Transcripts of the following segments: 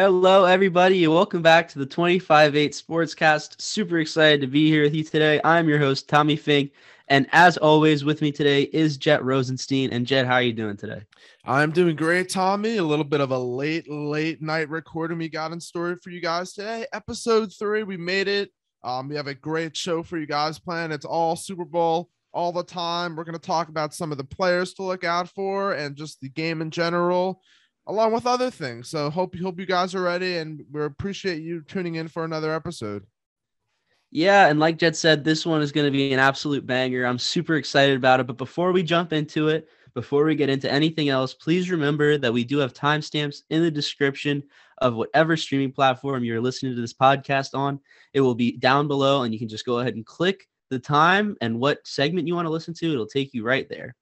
Hello, everybody, and welcome back to the 25 8 Sportscast. Super excited to be here with you today. I'm your host, Tommy Fink. And as always, with me today is Jett Rosenstein. And Jett, how are you doing today? I'm doing great, Tommy. A little bit of a late, late night recording we got in store for you guys today. Episode three, we made it. Um, we have a great show for you guys planned. It's all Super Bowl all the time. We're going to talk about some of the players to look out for and just the game in general along with other things. So hope hope you guys are ready, and we appreciate you tuning in for another episode. Yeah, and like Jett said, this one is going to be an absolute banger. I'm super excited about it. But before we jump into it, before we get into anything else, please remember that we do have timestamps in the description of whatever streaming platform you're listening to this podcast on. It will be down below, and you can just go ahead and click the time and what segment you want to listen to. It'll take you right there.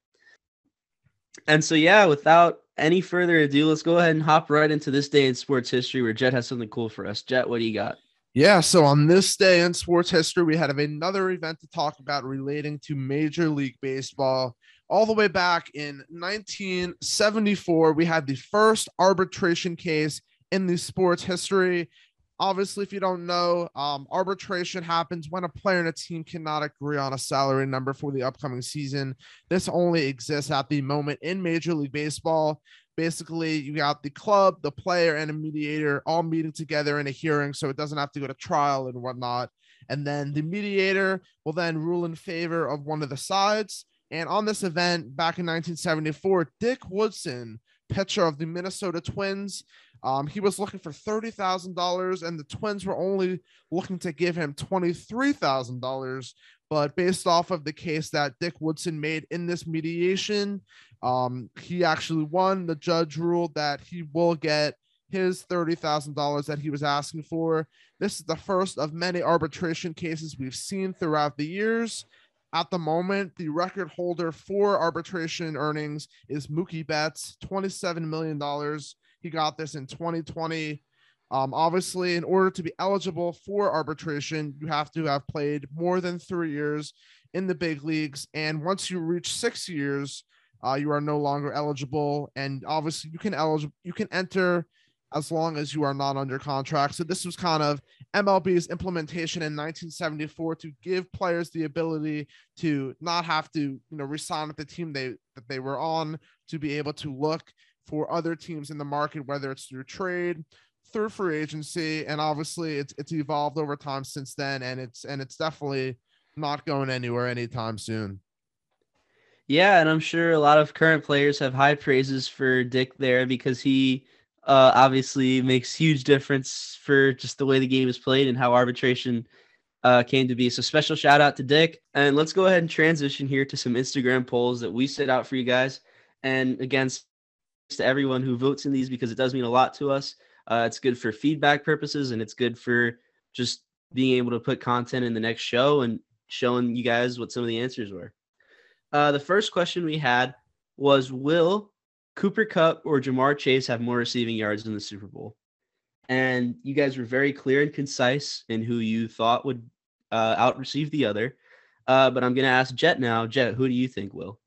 And so, yeah, without any further ado, let's go ahead and hop right into this day in sports history where Jett has something cool for us. Jett, what do you got? Yeah, so on this day in sports history, we had another event to talk about relating to Major League Baseball. All the way back in 1974, we had the first arbitration case in the sports history. Obviously, if you don't know, um, arbitration happens when a player and a team cannot agree on a salary number for the upcoming season. This only exists at the moment in Major League Baseball. Basically, you got the club, the player, and a mediator all meeting together in a hearing, so it doesn't have to go to trial and whatnot. And then the mediator will then rule in favor of one of the sides. And on this event back in 1974, Dick Woodson, pitcher of the Minnesota Twins, um, he was looking for thirty thousand dollars, and the Twins were only looking to give him twenty three thousand dollars. But based off of the case that Dick Woodson made in this mediation, um, he actually won. The judge ruled that he will get his thirty thousand dollars that he was asking for. This is the first of many arbitration cases we've seen throughout the years. At the moment, the record holder for arbitration earnings is Mookie Betts, $27 million. He got this in 2020. Um, obviously, in order to be eligible for arbitration, you have to have played more than three years in the big leagues. And once you reach six years, uh, you are no longer eligible. And obviously, you can eligible you can enter as long as you are not under contract. So this was kind of MLB's implementation in 1974 to give players the ability to not have to, you know, resign with the team they that they were on, to be able to look for other teams in the market, whether it's through trade, through free agency, and obviously it's it's evolved over time since then, and it's and it's definitely not going anywhere anytime soon. Yeah, and I'm sure a lot of current players have high praises for Dick there because he uh, obviously makes huge difference for just the way the game is played and how arbitration uh, came to be. So special shout out to Dick. And let's go ahead and transition here to some Instagram polls that we set out for you guys. And again, to everyone who votes in these because it does mean a lot to us. Uh, it's good for feedback purposes and it's good for just being able to put content in the next show and showing you guys what some of the answers were. Uh, the first question we had was Will Cooper Kupp or Ja'Marr Chase have more receiving yards in the Super Bowl? And you guys were very clear and concise in who you thought would uh, out receive the other. Uh, but I'm going to ask Jett now. Jett, who do you think will?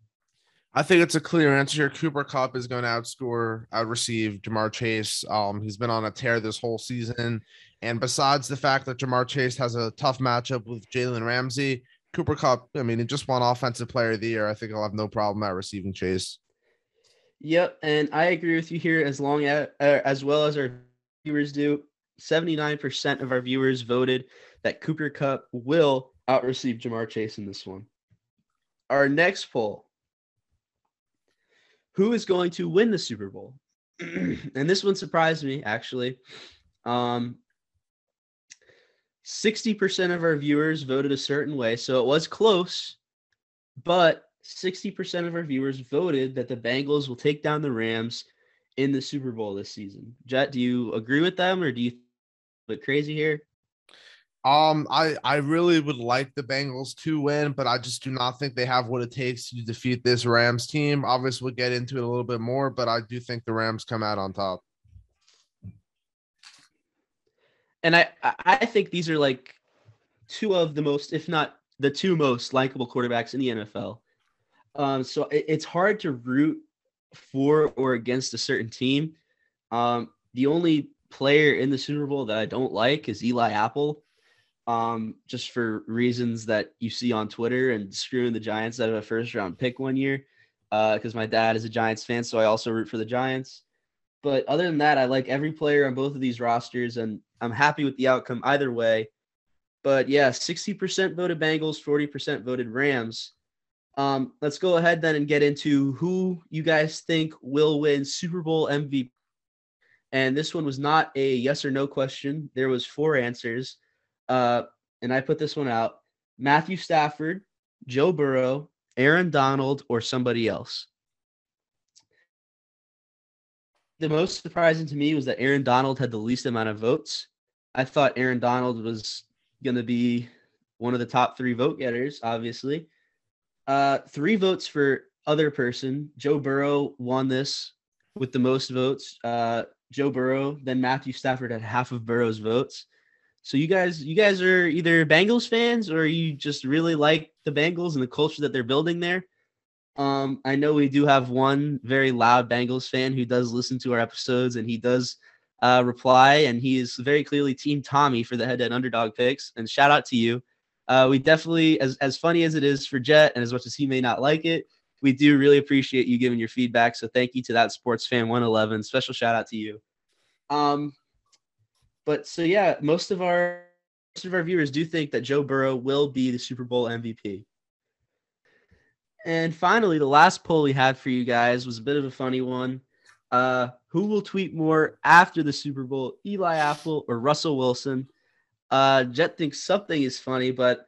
I think it's a clear answer here. Cooper Kupp is going to outscore, outreceive Ja'Marr Chase. Um, he's been on a tear this whole season. And besides the fact that Ja'Marr Chase has a tough matchup with Jalen Ramsey, Cooper Kupp, I mean, he just won Offensive Player of the Year. I think I'll have no problem at receiving Chase. Yep, and I agree with you here. As long as, uh, as well as our viewers do, seventy nine percent of our viewers voted that Cooper Kupp will outreceive Ja'Marr Chase in this one. Our next poll who is going to win the Super Bowl? and this one surprised me actually. Um, 60% of our viewers voted a certain way, so it was close, but 60% of our viewers voted that the Bengals will take down the Rams in the Super Bowl this season. Jett, do you agree with them or do you look crazy here? Um, I I really would like the Bengals to win, but I just do not think they have what it takes to defeat this Rams team. Obviously, we'll get into it a little bit more, but I do think the Rams come out on top. And I I think these are like two of the most, if not the two most likable quarterbacks in the NFL. Um, so it, it's hard to root for or against a certain team. Um, the only player in the Super Bowl that I don't like is Eli Apple. Um, just for reasons that you see on Twitter and screwing the Giants out of a first round pick one year. Because uh, my dad is a Giants fan, so I also root for the Giants. But other than that, I like every player on both of these rosters, and I'm happy with the outcome either way. But yeah, 60% voted Bengals, 40% voted Rams. Um, let's go ahead then and get into who you guys think will win Super Bowl MVP. And this one was not a yes or no question. There was four answers. Uh, and I put this one out. Matthew Stafford, Joe Burrow, Aaron Donald, or somebody else. The most surprising to me was that Aaron Donald had the least amount of votes. I thought Aaron Donald was going to be one of the top three vote getters, obviously. Uh, three votes for other person. Joe Burrow won this with the most votes. Uh, Joe Burrow, then Matthew Stafford had half of Burrow's votes. So you guys, you guys are either Bengals fans or you just really like the Bengals and the culture that they're building there. Um, I know we do have one very loud Bengals fan who does listen to our episodes and he does uh, reply, and he is very clearly Team Tommy for the head-to-head underdog picks. And shout out to you. Uh, we definitely, as as funny as it is for Jett, and as much as he may not like it, we do really appreciate you giving your feedback. So thank you to that sports fan 111. Special shout out to you. Um, but so yeah, most of our most of our viewers do think that Joe Burrow will be the Super Bowl MVP. And finally, the last poll we had for you guys was a bit of a funny one. Uh, who will tweet more after the Super Bowl, Eli Apple or Russell Wilson? Uh, Jett thinks something is funny, but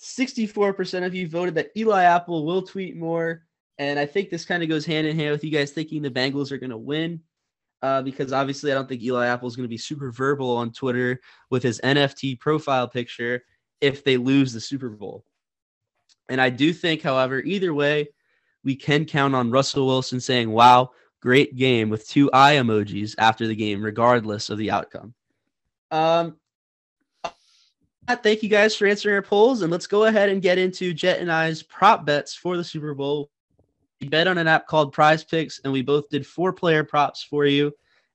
64% of you voted that Eli Apple will tweet more. And I think this kind of goes hand in hand with you guys thinking the Bengals are going to win uh, because obviously I don't think Eli Apple is going to be super verbal on Twitter with his NFT profile picture if they lose the Super Bowl. And I do think, however, either way, we can count on Russell Wilson saying, wow, great game with two eye emojis after the game, regardless of the outcome. Um, thank you guys for answering our polls, and let's go ahead and get into Jett and I's prop bets for the Super Bowl we bet on an app called Prize Picks, and we both did four player props for you.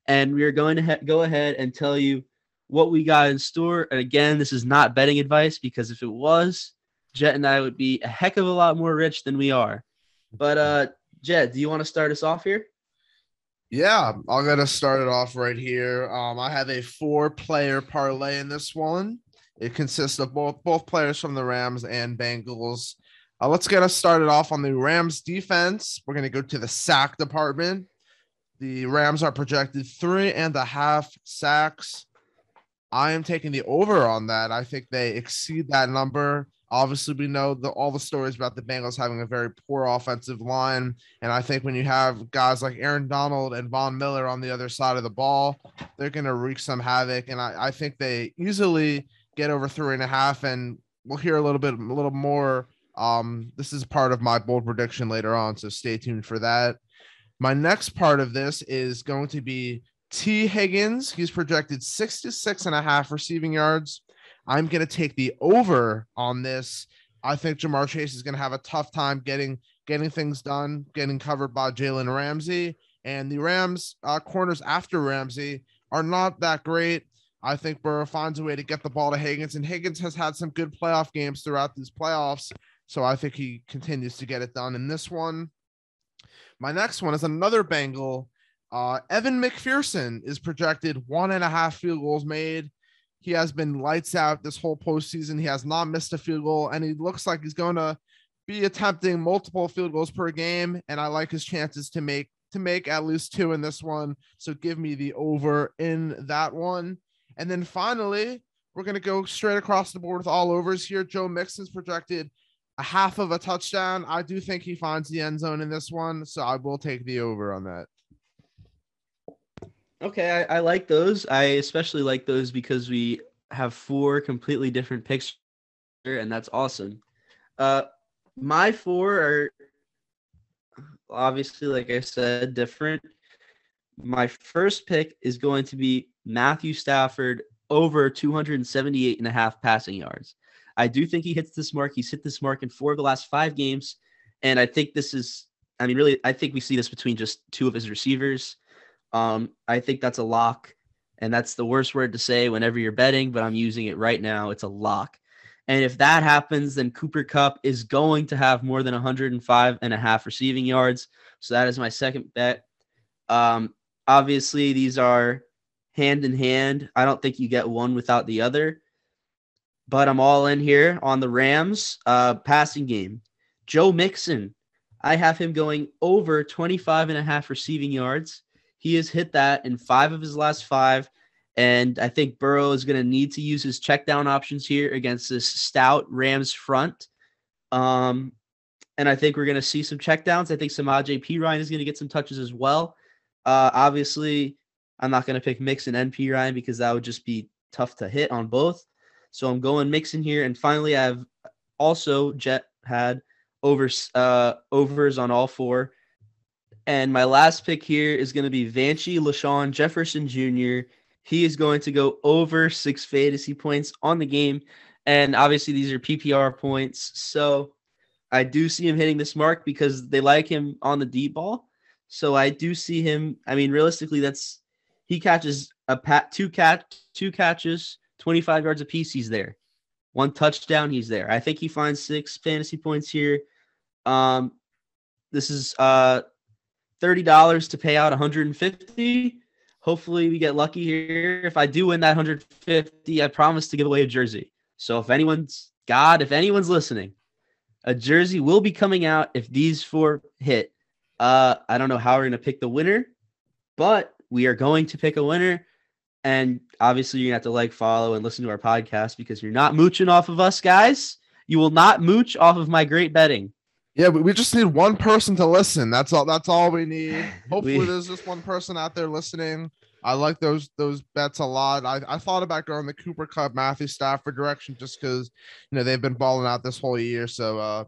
And we are going to ha- go ahead and tell you what we got in store. And again, this is not betting advice because if it was, Jett and I would be a heck of a lot more rich than we are. But uh, Jett, do you want to start us off here? Yeah, I'm gonna start it off right here. Um, I have a four-player parlay in this one. It consists of both both players from the Rams and Bengals. Uh, let's get us started off on the Rams defense. We're going to go to the sack department. The Rams are projected three and a half sacks. I am taking the over on that. I think they exceed that number. Obviously, we know the, all the stories about the Bengals having a very poor offensive line. And I think when you have guys like Aaron Donald and Von Miller on the other side of the ball, they're going to wreak some havoc. And I, I think they easily get over three and a half. And we'll hear a little bit, a little more um, this is part of my bold prediction later on, so stay tuned for that. My next part of this is going to be Tee Higgins. He's projected 66 and a half receiving yards. I'm going to take the over on this. I think Ja'Marr Chase is going to have a tough time getting getting things done, getting covered by Jalen Ramsey. And the Rams uh, corners after Ramsey are not that great. I think Burrow finds a way to get the ball to Higgins, and Higgins has had some good playoff games throughout these playoffs. So I think he continues to get it done in this one. My next one is another Bengal. Uh, Evan McPherson is projected one and a half field goals made. He has been lights out this whole postseason. He has not missed a field goal, and he looks like he's going to be attempting multiple field goals per game. And I like his chances to make to make at least two in this one. So give me the over in that one. And then finally, we're going to go straight across the board with all overs here. Joe Mixon's projected a half of a touchdown. I do think he finds the end zone in this one, so I will take the over on that. Okay, I, I like those. I especially like those because we have four completely different picks, and that's awesome. Uh, my four are obviously, like I said, different. My first pick is going to be Matthew Stafford over 278 and a half passing yards. I do think he hits this mark. He's hit this mark in four of the last five games. And I think this is, I mean, really, I think we see this between just two of his receivers. Um, I think that's a lock. And that's the worst word to say whenever you're betting, but I'm using it right now. It's a lock. And if that happens, then Cooper Kupp is going to have more than 105 and a half receiving yards. So that is my second bet. Um, obviously, these are hand in hand. I don't think you get one without the other. But I'm all in here on the Rams uh, passing game. Joe Mixon, I have him going over 25 and a half receiving yards. He has hit that in five of his last five. And I think Burrow is going to need to use his check down options here against this stout Rams front. Um, and I think we're going to see some check downs. I think Samaje Perine is going to get some touches as well. Uh, obviously, I'm not going to pick Mixon and Perine because that would just be tough to hit on both. So I'm going Mixon here. And finally, I've also Jett had overs uh, overs on all four. And my last pick here is going to be Vanchi LaShawn Jefferson Jr. He is going to go over six fantasy points on the game. And obviously, these are PPR points. So I do see him hitting this mark because they like him on the deep ball. So I do see him. I mean, realistically, that's he catches a pat two cat two catches, 25 yards apiece. He's there. One touchdown, he's there. I think he finds six fantasy points here. Um, this is uh $30 to pay out 150. Hopefully we get lucky here. If I do win that 150, I promise to give away a jersey. So if anyone's God, if anyone's listening, a jersey will be coming out if these four hit. Uh, I don't know how we're gonna pick the winner, but we are going to pick a winner. And obviously, you're gonna have to like, follow, and listen to our podcast because you're not mooching off of us, guys. You will not mooch off of my great betting. Yeah, we just need one person to listen. That's all. That's all we need. Hopefully, we, there's just one person out there listening. I like those those bets a lot. I, I thought about going the Cooper Kupp, Matthew Stafford direction just because you know they've been balling out this whole year. So uh,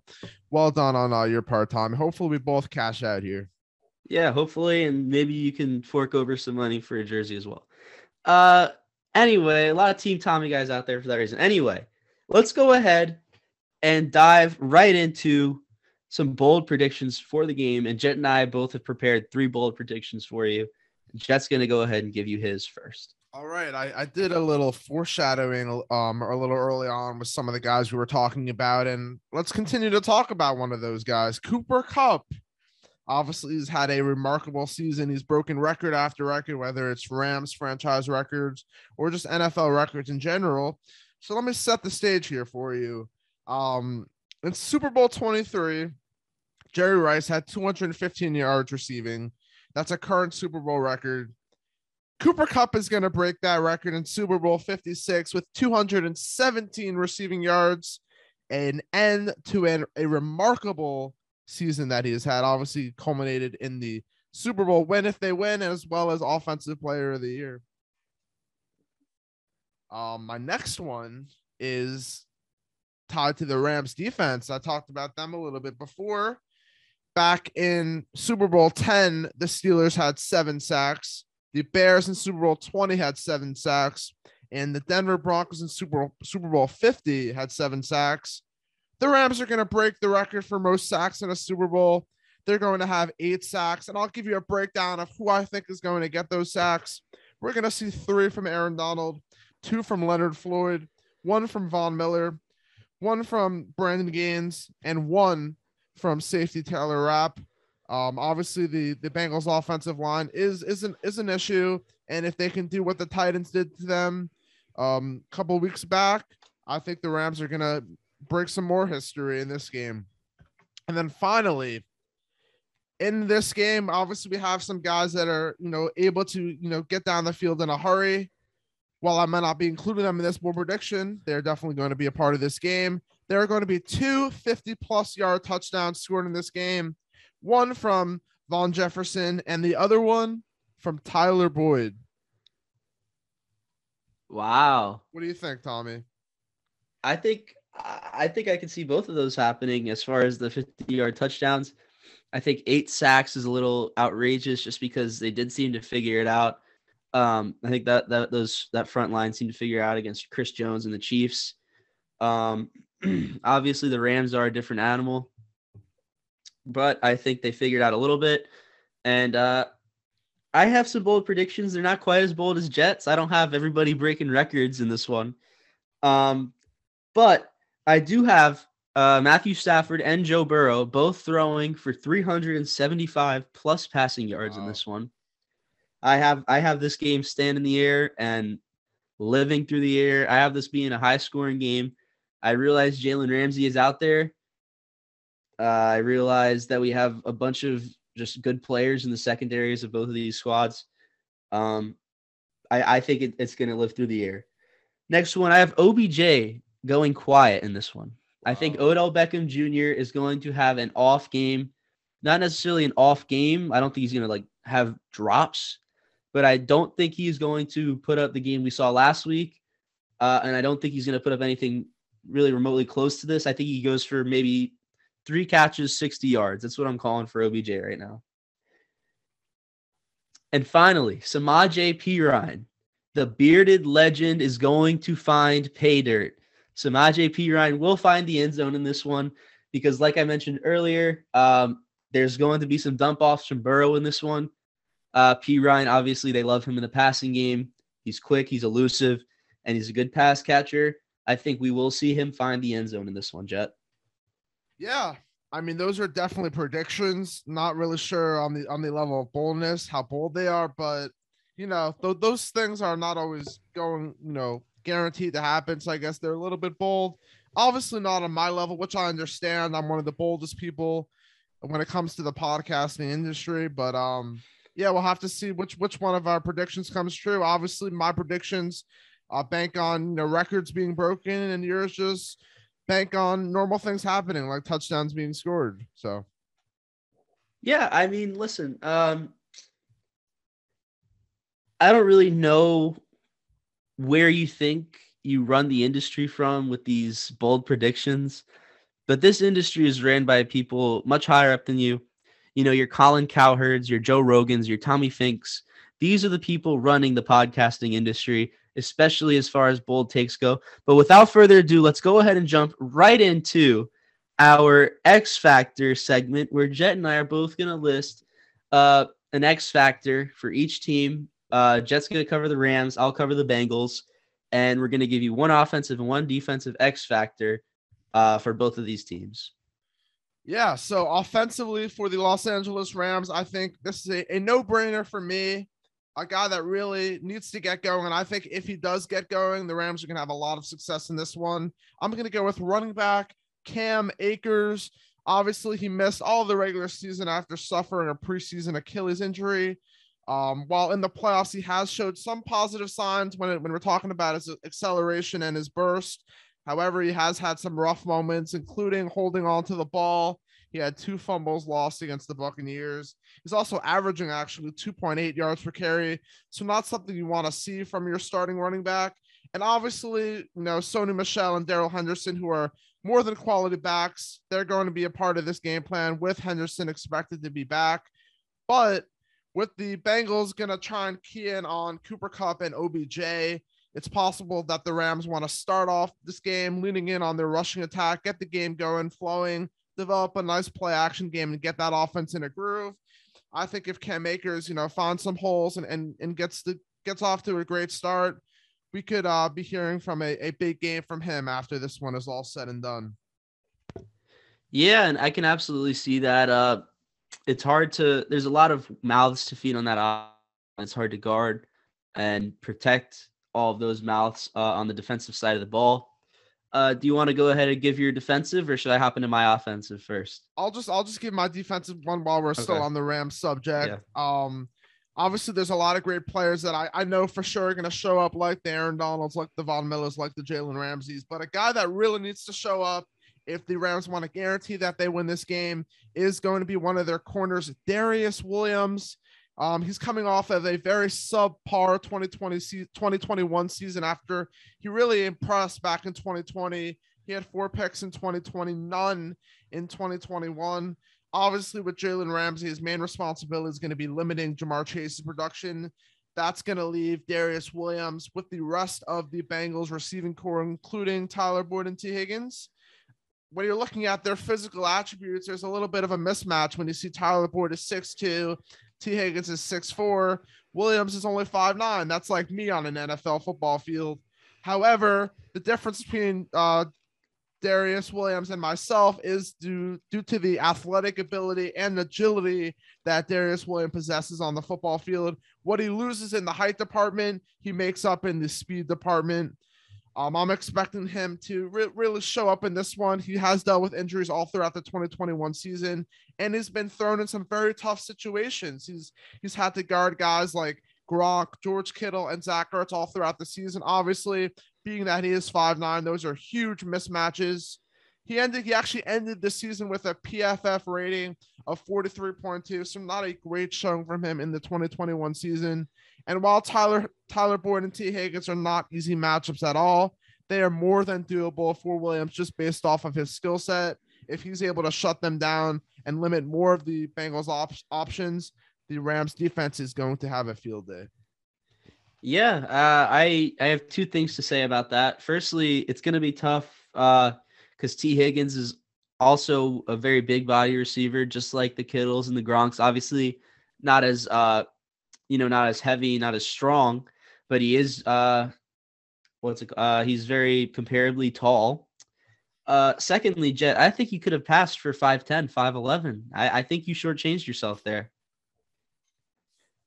well done on uh, your part, Tom. Hopefully, we both cash out here. Yeah, hopefully, and maybe you can fork over some money for a jersey as well. Uh, anyway, a lot of Team Tommy guys out there for that reason. Anyway, let's go ahead and dive right into some bold predictions for the game. And Jett and I both have prepared three bold predictions for you. Jett's going to go ahead and give you his first. All right, I, I did a little foreshadowing um a little early on with some of the guys we were talking about, and let's continue to talk about one of those guys, Cooper Kupp. Obviously, he's had a remarkable season. He's broken record after record, whether it's Rams franchise records or just NFL records in general. So let me set the stage here for you. Um, in Super Bowl 23, Jerry Rice had 215 yards receiving. That's a current Super Bowl record. Cooper Kupp is going to break that record in Super Bowl 56 with 217 receiving yards, an end to an, a remarkable season that he has had. Obviously, culminated in the Super Bowl win if they win, as well as Offensive Player of the Year. Um, my next one is tied to the Rams defense. I talked about them a little bit before back in Super Bowl 10, the Steelers had seven sacks. The Bears in Super Bowl 20 had seven sacks. And the Denver Broncos in Super Super Bowl 50 had seven sacks. The Rams are going to break the record for most sacks in a Super Bowl. They're going to have eight sacks. And I'll give you a breakdown of who I think is going to get those sacks. We're going to see three from Aaron Donald, two from Leonard Floyd, one from Von Miller, one from Brandon Gaines, and one from safety Taylor Rapp. Um, obviously, the the Bengals' offensive line is is an is an issue, and if they can do what the Titans did to them um, a couple weeks back, I think the Rams are gonna break some more history in this game. And then finally, in this game, obviously we have some guys that are you know able to you know get down the field in a hurry. While I might not be including them in this bold prediction, they're definitely going to be a part of this game. There are going to be two 50 plus yard touchdowns scored in this game one from Van Jefferson and the other one from Tyler Boyd. Wow. What do you think, Tommy? I think I think I can see both of those happening as far as the 50 yard touchdowns. I think eight sacks is a little outrageous just because they did seem to figure it out. Um, I think that that those that front line seemed to figure out against Chris Jones and the Chiefs. Um, obviously, the Rams are a different animal, but I think they figured out a little bit. And uh, I have some bold predictions. They're not quite as bold as Jets. I don't have everybody breaking records in this one. Um, but I do have uh, Matthew Stafford and Joe Burrow both throwing for 375 plus passing yards wow. in this one. I have I have this game stand in the air and living through the air. I have this being a high scoring game. I realize Jalen Ramsey is out there. Uh, I realize that we have a bunch of just good players in the secondaries of both of these squads. Um, I, I think it, it's going to live through the air. Next one, I have OBJ going quiet in this one. I think Odell Beckham Jr. is going to have an off game, not necessarily an off game. I don't think he's going to like have drops, but I don't think he's going to put up the game we saw last week. Uh, and I don't think he's going to put up anything really remotely close to this. I think he goes for maybe three catches, 60 yards. That's what I'm calling for OBJ right now. And finally, Samaje Perine, the bearded legend, is going to find pay dirt. Samaje Perine will find the end zone in this one because, like I mentioned earlier, um, there's going to be some dump offs from Burrow in this one. Uh, Perine, obviously, they love him in the passing game. He's quick, he's elusive, and he's a good pass catcher. I think we will see him find the end zone in this one, Jett. Yeah, I mean those are definitely predictions. Not really sure on the on the level of boldness, how bold they are, but you know th- those things are not always going, you know, guaranteed to happen. So I guess they're a little bit bold. Obviously not on my level, which I understand. I'm one of the boldest people when it comes to the podcasting industry, but um yeah, we'll have to see which which one of our predictions comes true. Obviously, my predictions uh, bank on you know records being broken, and yours just bank on normal things happening, like touchdowns being scored. So, yeah, I mean, listen, um, I don't really know where you think you run the industry from with these bold predictions, but this industry is ran by people much higher up than you. You know, your Colin Cowherds, your Joe Rogans, your Tommy Finks. These are the people running the podcasting industry especially as far as bold takes go. But without further ado, let's go ahead and jump right into our X Factor segment where Jett and I are both going to list uh, an X Factor for each team. Uh, Jett's going to cover the Rams, I'll cover the Bengals, and we're going to give you one offensive and one defensive X Factor uh, for both of these teams. Yeah, so offensively for the Los Angeles Rams, I think this is a, a no brainer for me a guy that really needs to get going. And I think if he does get going, the Rams are going to have a lot of success in this one. I'm going to go with running back Cam Akers. Obviously, he missed all the regular season after suffering a preseason Achilles injury. Um, while in the playoffs, he has showed some positive signs when, it, when we're talking about his acceleration and his burst. However, he has had some rough moments, including holding on to the ball he had two fumbles lost against the Buccaneers. He's also averaging actually 2.8 yards per carry. So not something you want to see from your starting running back. And obviously, you know, Sony Michel and Darrell Henderson, who are more than quality backs, they're going to be a part of this game plan with Henderson expected to be back. But with the Bengals going to try and key in on Cooper Kupp and OBJ, it's possible that the Rams want to start off this game leaning in on their rushing attack, get the game going, flowing, develop a nice play action game and get that offense in a groove. I think if Cam Akers, you know, finds some holes and and, and gets the gets off to a great start, we could uh, be hearing from a, a big game from him after this one is all said and done. Yeah, and I can absolutely see that. Uh, it's hard to. There's a lot of mouths to feed on that. It's hard to guard and protect all of those mouths uh, on the defensive side of the ball. Uh, do you want to go ahead and give your defensive, or should I hop into my offensive first? I'll just I'll just give my defensive one while we're okay. still on the Rams subject. Yeah. Um, obviously there's a lot of great players that I, I know for sure are going to show up like the Aaron Donalds, like the Von Millers, like the Jalen Ramseys. But a guy that really needs to show up if the Rams want to guarantee that they win this game is going to be one of their corners, Darious Williams. Um, he's coming off of a very subpar 2020 2021 season after he really impressed back in 2020. He had four picks in 2020, none in 2021. Obviously, with Jalen Ramsey, his main responsibility is going to be limiting Ja'Marr Chase's production. That's going to leave Darious Williams with the rest of the Bengals receiving corps, including Tyler Boyd and Tee Higgins. When you're looking at their physical attributes, there's a little bit of a mismatch when you see Tyler Boyd is 6'2, Tee Higgins is six four. Williams is only five nine. That's like me on an NFL football field. However, the difference between uh, Darious Williams and myself is due due to the athletic ability and agility that Darious Williams possesses on the football field. What he loses in the height department, he makes up in the speed department. Um, I'm expecting him to re- really show up in this one. He has dealt with injuries all throughout the 2021 season, and he's been thrown in some very tough situations. He's he's had to guard guys like Gronk, George Kittle, and Zach Ertz all throughout the season. Obviously, being that he is five nine, those are huge mismatches. He ended. He actually ended the season with a PFF rating of 43.2, so not a great showing from him in the 2021 season. And while Tyler Tyler Boyd and Tee Higgins are not easy matchups at all, they are more than doable for Williams just based off of his skill set. If he's able to shut them down and limit more of the Bengals op- options, the Rams defense is going to have a field day. Yeah, uh, I I have two things to say about that. Firstly, it's going to be tough because uh, Tee Higgins is also a very big body receiver, just like the Kittles and the Gronks. Obviously, not as uh, you know, not as heavy, not as strong, but he is uh, what's it? Uh, he's very comparably tall. Uh, secondly, Jett, I think you could have passed for 5'10, 5'11. I, I think you shortchanged yourself there.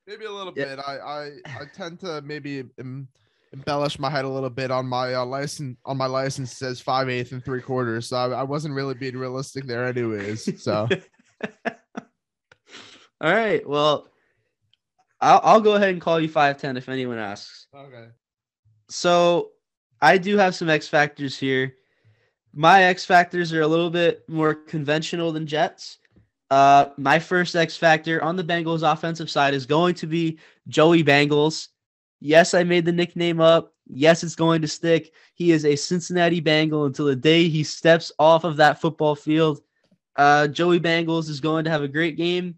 Maybe a little yeah. bit. I, I I tend to maybe em, embellish my head a little bit on my uh, license. On my license says five eighth and three quarters, so I, I wasn't really being realistic there, anyways. So. All right. Well, I'll I'll go ahead and call you five ten if anyone asks. Okay. So I do have some X factors here. My X factors are a little bit more conventional than Jets. Uh, my first X factor on the Bengals offensive side is going to be Joey Bengals. Yes, I made the nickname up. Yes, it's going to stick. He is a Cincinnati Bengal until the day he steps off of that football field. Uh, Joey Bengals is going to have a great game.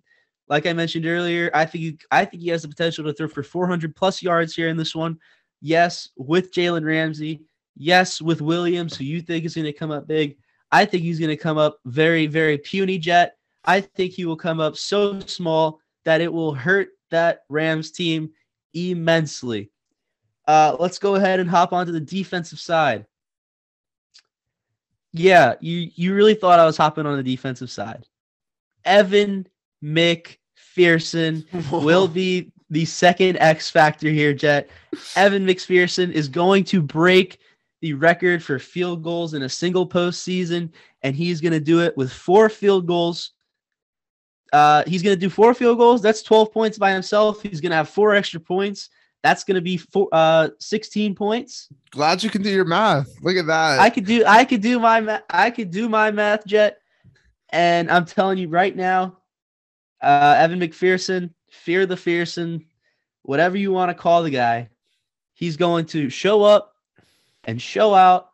Like I mentioned earlier, I think he, I think he has the potential to throw for 400 plus yards here in this one. Yes, with Jalen Ramsey. Yes, with Williams, who you think is going to come up big. I think he's going to come up very, very puny jet. I think he will come up so small that it will hurt that Rams team immensely. Uh, let's go ahead and hop onto the defensive side. Yeah, you you really thought I was hopping on the defensive side. Evan McPherson will be the second X factor here, Jett. Evan McPherson is going to break the record for field goals in a single postseason, and he's going to do it with four field goals uh, he's going to do four field goals. That's 12 points by himself. He's going to have four extra points. That's going to be four, uh, 16 points. Glad you can do your math. Look at that. I could do, I could do my math. I could do my math, Jett. And I'm telling you right now, uh, Evan McPherson, fear the fearsome, whatever you want to call the guy, he's going to show up and show out,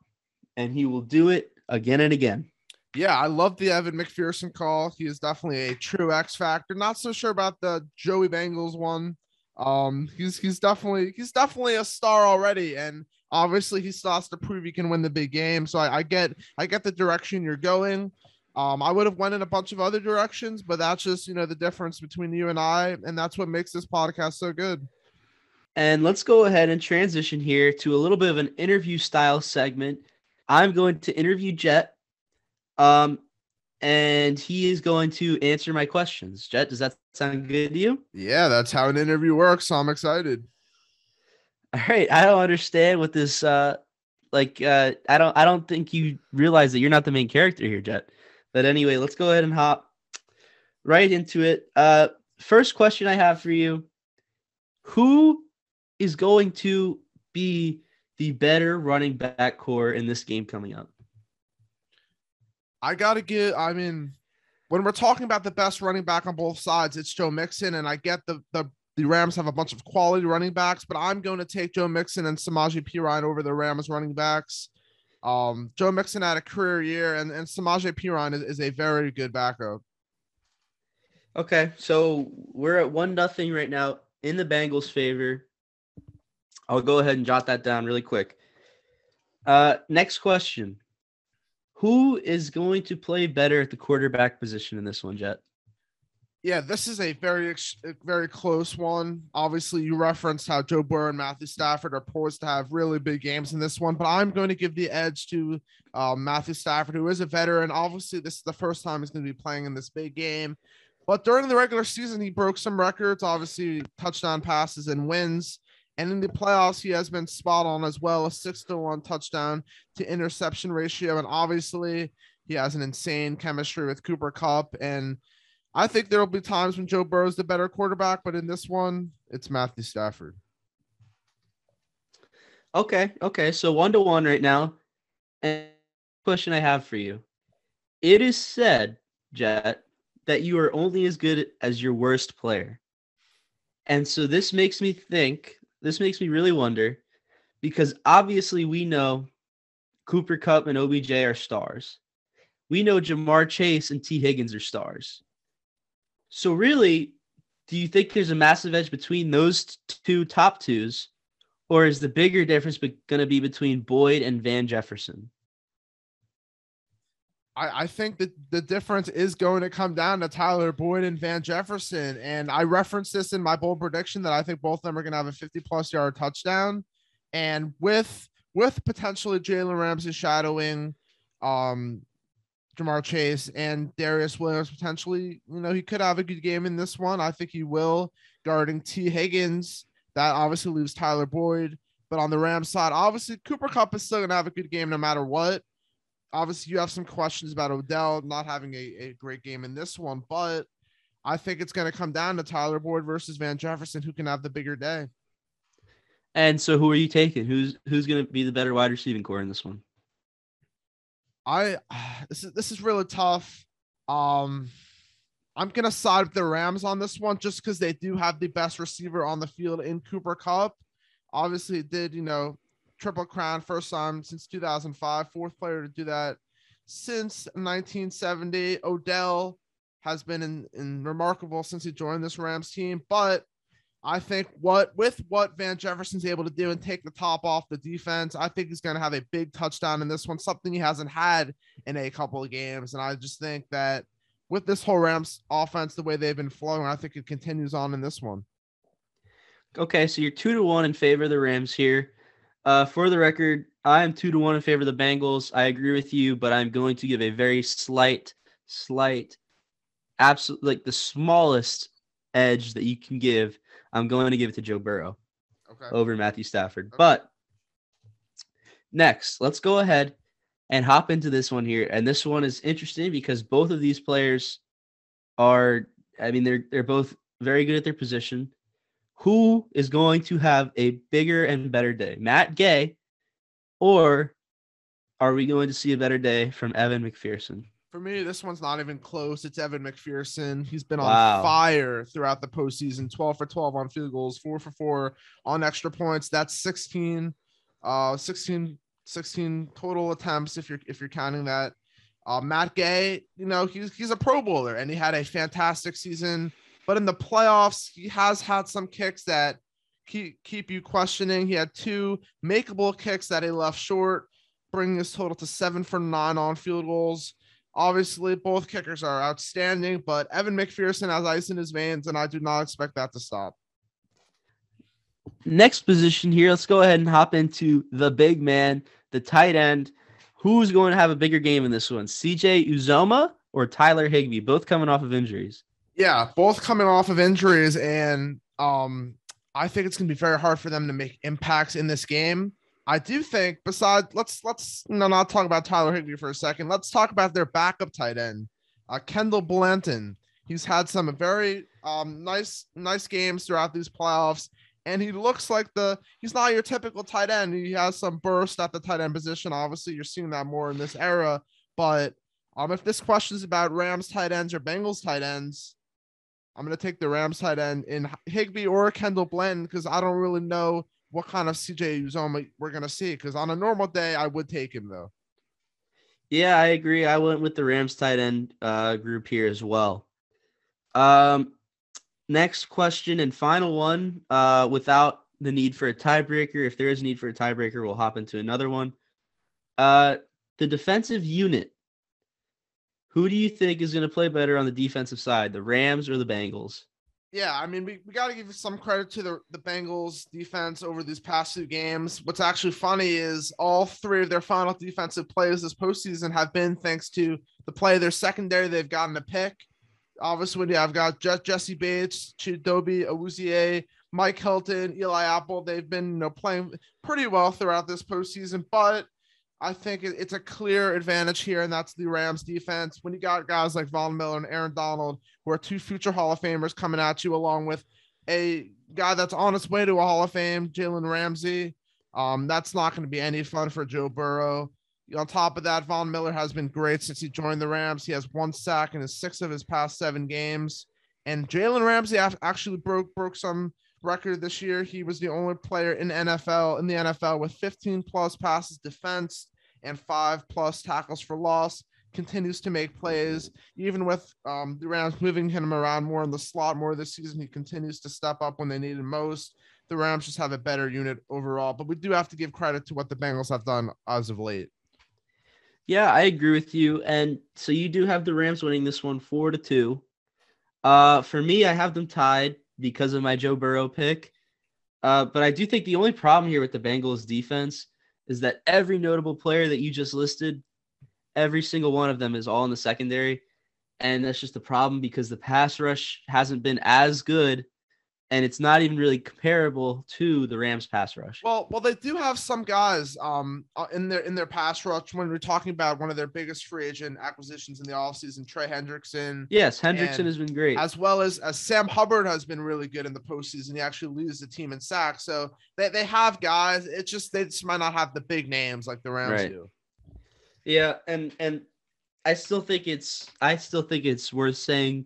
and he will do it again and again yeah, I love the Evan McPherson call. He is definitely a true X factor. Not so sure about the Joey Bengals one. Um, he's he's definitely he's definitely a star already, and obviously he has to prove he can win the big game. So I, I get I get the direction you're going. Um, I would have went in a bunch of other directions, but that's just you know the difference between you and I, and that's what makes this podcast so good. And let's go ahead and transition here to a little bit of an interview style segment. I'm going to interview Jett um, and he is going to answer my questions. Jett, does that sound good to you? Yeah, that's how an interview works. So I'm excited. All right. I don't understand what this uh like uh I don't I don't think you realize that you're not the main character here, Jett. But anyway, let's go ahead and hop right into it. Uh first question I have for you. Who is going to be the better running back corps in this game coming up? I gotta get. I mean, when we're talking about the best running back on both sides, it's Joe Mixon, and I get the the the Rams have a bunch of quality running backs, but I'm going to take Joe Mixon and Samaje Perine over the Rams running backs. Um, Joe Mixon had a career year, and and Samaje Perine is, is a very good backup. Okay, so we're at one nothing right now in the Bengals' favor. I'll go ahead and jot that down really quick. Uh, next question. Who is going to play better at the quarterback position in this one, Jett? Yeah, this is a very very close one. Obviously, you referenced how Joe Burrow and Matthew Stafford are poised to have really big games in this one, but I'm going to give the edge to uh, Matthew Stafford, who is a veteran. Obviously, this is the first time he's going to be playing in this big game. But during the regular season, he broke some records, obviously, touchdown passes and wins. And in the playoffs, he has been spot on as well a six to one touchdown to interception ratio. And obviously, he has an insane chemistry with Cooper Kupp. And I think there will be times when Joe Burrow is the better quarterback, but in this one, it's Matthew Stafford. Okay, okay. So one to one right now. And question I have for you. It is said, Jett, that you are only as good as your worst player. And so this makes me think, this makes me really wonder, because obviously we know Cooper Kupp and OBJ are stars. We know Ja'Marr Chase and Tee Higgins are stars. So really, do you think there's a massive edge between those two top twos, or is the bigger difference going to be between Boyd and Van Jefferson? I, I think that the difference is going to come down to Tyler Boyd and Van Jefferson. And I referenced this in my bold prediction that I think both of them are going to have a 50 plus yard touchdown. And with with potentially Jalen Ramsey shadowing um Ja'Marr Chase and Darious Williams potentially. You know, he could have a good game in this one. I think he will. Guarding Tee Higgins, that obviously leaves Tyler Boyd. But on the Rams side, obviously Cooper Kupp is still gonna have a good game no matter what. Obviously, you have some questions about Odell not having a, a great game in this one, but I think it's gonna come down to Tyler Boyd versus Van Jefferson, who can have the bigger day. And so, who are you taking? Who's who's going to be the better wide receiving corps in this one? I this is this is really tough. Um, I'm gonna side with the Rams on this one just because they do have the best receiver on the field in Cooper Kupp. Obviously, did you know triple crown first time since 2005, fourth player to do that since 1970. Odell has been in, in remarkable since he joined this Rams team, but I think what with what Van Jefferson's able to do and take the top off the defense, I think he's going to have a big touchdown in this one, something he hasn't had in a couple of games. And I just think that with this whole Rams offense, the way they've been flowing, I think it continues on in this one. Okay, so you're two to one in favor of the Rams here. Uh, for the record, I am two to one in favor of the Bengals. I agree with you, but I'm going to give a very slight, slight, absolute, like the smallest edge that you can give I'm going to give it to Joe Burrow okay. over Matthew Stafford. Okay. But next, let's go ahead and hop into this one here. And this one is interesting because both of these players are, I mean, they're they're both very good at their position. Who is going to have a bigger and better day? Matt Gay, or are we going to see a better day from Evan McPherson? For me, this one's not even close. It's Evan McPherson. He's been wow. on fire throughout the postseason 12 for 12 on field goals, four for four on extra points. That's 16, uh, 16, 16 total attempts if you're if you're counting that. Uh, Matt Gay, you know, he's he's a pro bowler and he had a fantastic season, but in the playoffs, he has had some kicks that keep keep you questioning. He had two makeable kicks that he left short, bringing his total to seven for nine on field goals. Obviously, both kickers are outstanding, but Evan McPherson has ice in his veins, and I do not expect that to stop. Next position here, let's go ahead and hop into the big man, the tight end. Who's going to have a bigger game in this one? CJ Uzomah or Tyler Higbee, both coming off of injuries? Yeah, both coming off of injuries, and um, I think it's going to be very hard for them to make impacts in this game. I do think besides let's let's no not talk about Tyler Higbee for a second. Let's talk about their backup tight end, uh, Kendall Blanton. He's had some very um, nice nice games throughout these playoffs, and he looks like the he's not your typical tight end. He has some burst at the tight end position. Obviously, you're seeing that more in this era. But um, if this question is about Rams tight ends or Bengals tight ends, I'm gonna take the Rams tight end in Higbee or Kendall Blanton because I don't really know what kind of CJ Uzomah we're gonna see. Because on a normal day, I would take him though. Yeah, I agree. I went with the Rams tight end uh, group here as well. Um, next question and final one. Uh, without the need for a tiebreaker, if there is a need for a tiebreaker, we'll hop into another one. Uh, the defensive unit. Who do you think is going to play better on the defensive side, the Rams or the Bengals? Yeah, I mean, we, we got to give some credit to the, the Bengals defense over these past two games. What's actually funny is all three of their final defensive plays this postseason have been thanks to the play of their secondary. They've gotten a pick. Obviously, yeah, I've got Je- Jessie Bates, Chidobe Awuzie, Mike Hilton, Eli Apple. They've been you know, playing pretty well throughout this postseason, but I think it's a clear advantage here, and that's the Rams defense. When you got guys like Von Miller and Aaron Donald, who are two future Hall of Famers coming at you, along with a guy that's on his way to a Hall of Fame, Jalen Ramsey. Um, that's not going to be any fun for Joe Burrow. On top of that, Von Miller has been great since he joined the Rams. He has one sack in his six of his past seven games. And Jalen Ramsey actually broke broke some record this year. He was the only player in NFL in the NFL with 15 plus passes defense and five plus tackles for loss. Continues to make plays, even with um, the Rams moving him around more in the slot more this season. He continues to step up when they need most. The Rams just have a better unit overall, but we do have to give credit to what the Bengals have done as of late. Yeah, I agree with you. And so you do have the Rams winning this one four to two. Uh, for me, I have them tied because of my Joe Burrow pick. Uh, but I do think the only problem here with the Bengals defense is that every notable player that you just listed, every single one of them is all in the secondary. And that's just the problem because the pass rush hasn't been as good and it's not even really comparable to the Rams pass rush. Well, well, they do have some guys um uh, in their in their pass rush when we're talking about one of their biggest free agent acquisitions in the offseason, Trey Hendrickson. Yes, Hendrickson has been great. As well as as Sam Hubbard has been really good in the postseason. He actually leads the team in sacks. So they, they have guys. It's just they just might not have the big names like the Rams right. do. Yeah, and and I still think it's I still think it's worth saying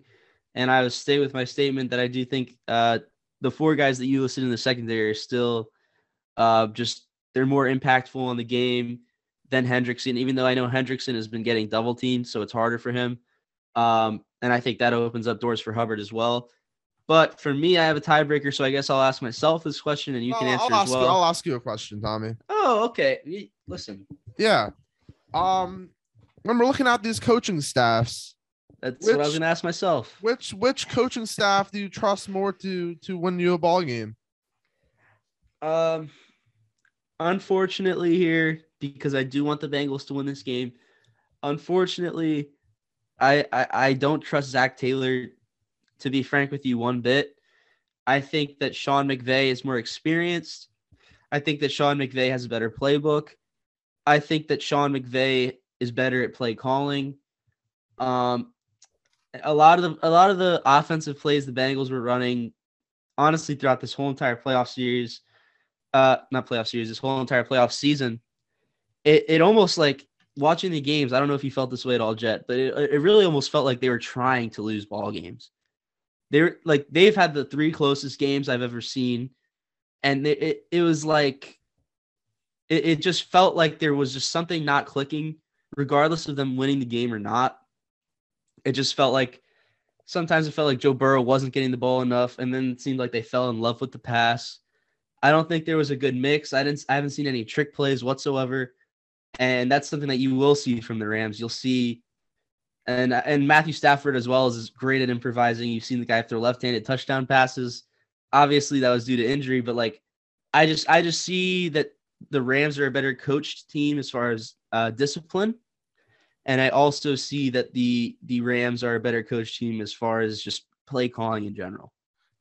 and I would stay with my statement that I do think uh, the four guys that you listed in the secondary are still uh, just they're more impactful on the game than Hendrickson, even though I know Hendrickson has been getting double teamed, so it's harder for him. Um, and I think that opens up doors for Hubbard as well. But for me, I have a tiebreaker, so I guess I'll ask myself this question, and you can answer I'll as well. You, I'll ask you a question, Tommy. Oh, okay. Listen. Yeah. Um, when we're looking at these coaching staffs, that's which, what I was going to ask myself. Which which coaching staff do you trust more to to win you a ball game? Um, unfortunately, here because I do want the Bengals to win this game. Unfortunately, I, I I don't trust Zac Taylor. To be frank with you, one bit. I think that Sean McVay is more experienced. I think that Sean McVay has a better playbook. I think that Sean McVay is better at play calling. Um, a lot of the a lot of the offensive plays the Bengals were running, honestly, throughout this whole entire playoff series, uh, not playoff series, this whole entire playoff season, it it almost like watching the games. I don't know if you felt this way at all, Jett, but it it really almost felt like they were trying to lose ball games. They're like they've had the three closest games I've ever seen, and it it, it was like it, it just felt like there was just something not clicking, regardless of them winning the game or not it just felt like sometimes it felt like Joe Burrow wasn't getting the ball enough, and then it seemed like they fell in love with the pass. I don't think there was a good mix. I didn't. I haven't seen any trick plays whatsoever, and that's something that you will see from the Rams. You'll see, and and Matthew Stafford as well is great at improvising. You've seen the guy throw left-handed touchdown passes. Obviously, that was due to injury, but like, I just I just see that the Rams are a better coached team as far as uh, discipline and I also see that the the Rams are a better coach team as far as just play calling in general.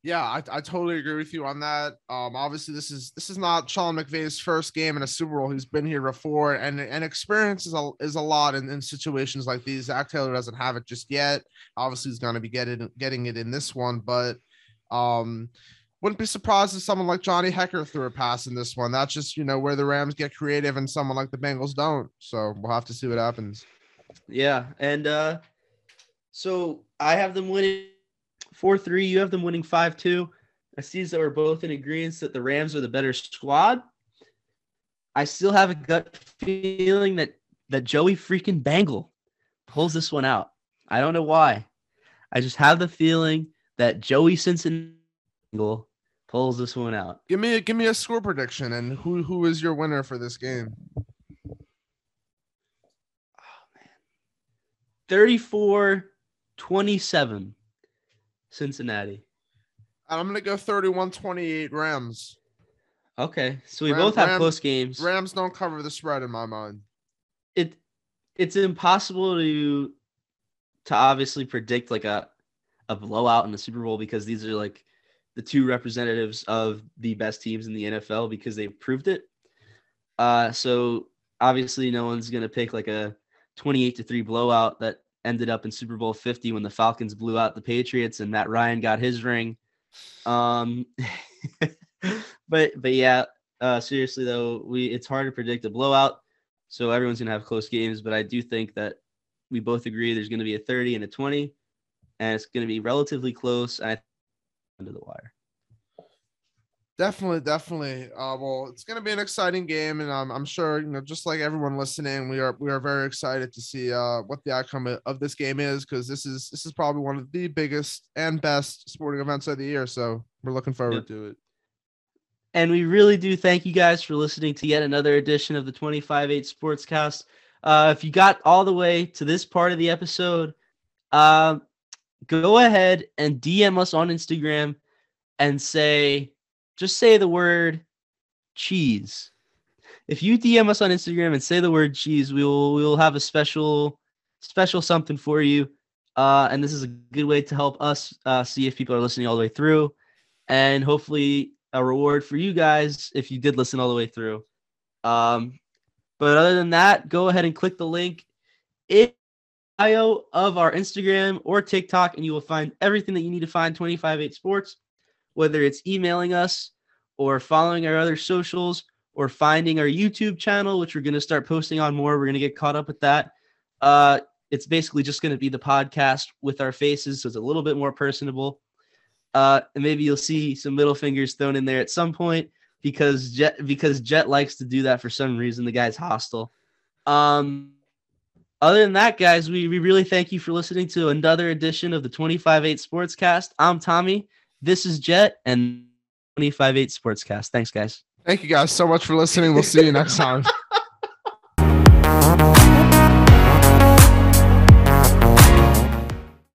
Yeah, I, I totally agree with you on that. Um, obviously this is this is not Sean McVay's first game in a Super Bowl. He's been here before, and and experience is a is a lot in, in situations like these. Zac Taylor doesn't have it just yet. Obviously, he's going to be getting getting it in this one, but um, wouldn't be surprised if someone like Johnny Hekker threw a pass in this one. That's just you know where the Rams get creative, and someone like the Bengals don't. So we'll have to see what happens. Yeah, and uh so I have them winning four three. You have them winning five two. I see that we're both in agreement that the Rams are the better squad. I still have a gut feeling that that Joey freaking Bangle pulls this one out. I don't know why. I just have the feeling that Joey Cincinnati pulls this one out. Give me a give me a score prediction and who who is your winner for this game? 34 27 Cincinnati. I'm gonna go 31-28 Rams. Okay, so we Ram- both have Ram- close games. Rams don't cover the spread in my mind. it it's impossible to to obviously predict like a a blowout in the Super Bowl because these are like the two representatives of the best teams in the NFL because they've proved it. Uh, so obviously no one's gonna pick like a 28 to 3 blowout that ended up in Super Bowl 50 when the Falcons blew out the Patriots and Matt Ryan got his ring. Um but but yeah, uh seriously though, we it's hard to predict a blowout. So everyone's gonna have close games, but I do think that we both agree there's gonna be a 30 and a 20, and it's gonna be relatively close. And I under the wire. Definitely, definitely. Uh, well, it's going to be an exciting game, and um, I'm sure you know, just like everyone listening, we are we are very excited to see uh, what the outcome of- this game is because this is this is probably one of the biggest and best sporting events of the year. So we're looking forward to it. And we really do thank you guys for listening to yet another edition of the 25-8 Sportscast. Uh, if you got all the way to this part of the episode, um, go ahead and DM us on Instagram and say, just say the word cheese. If you DM us on Instagram and say the word cheese, we will we will have a special special something for you. Uh, and this is a good way to help us uh, see if people are listening all the way through, and hopefully a reward for you guys if you did listen all the way through. Um, but other than that, go ahead and click the link in bio of our Instagram or TikTok, and you will find everything that you need to find 258 Sports, whether it's emailing us or following our other socials or finding our YouTube channel, which we're going to start posting on more. We're going to get caught up with that. Uh, it's basically just going to be the podcast with our faces, so it's a little bit more personable. Uh, and maybe you'll see some middle fingers thrown in there at some point because Jett because Jett likes to do that for some reason. The guy's hostile. Um, other than that, guys, we, we really thank you for listening to another edition of the 25-8 Sportscast. I'm Tommy. This is Jett and 25-8 Sportscast. Thanks, guys. Thank you guys so much for listening. We'll see you next time.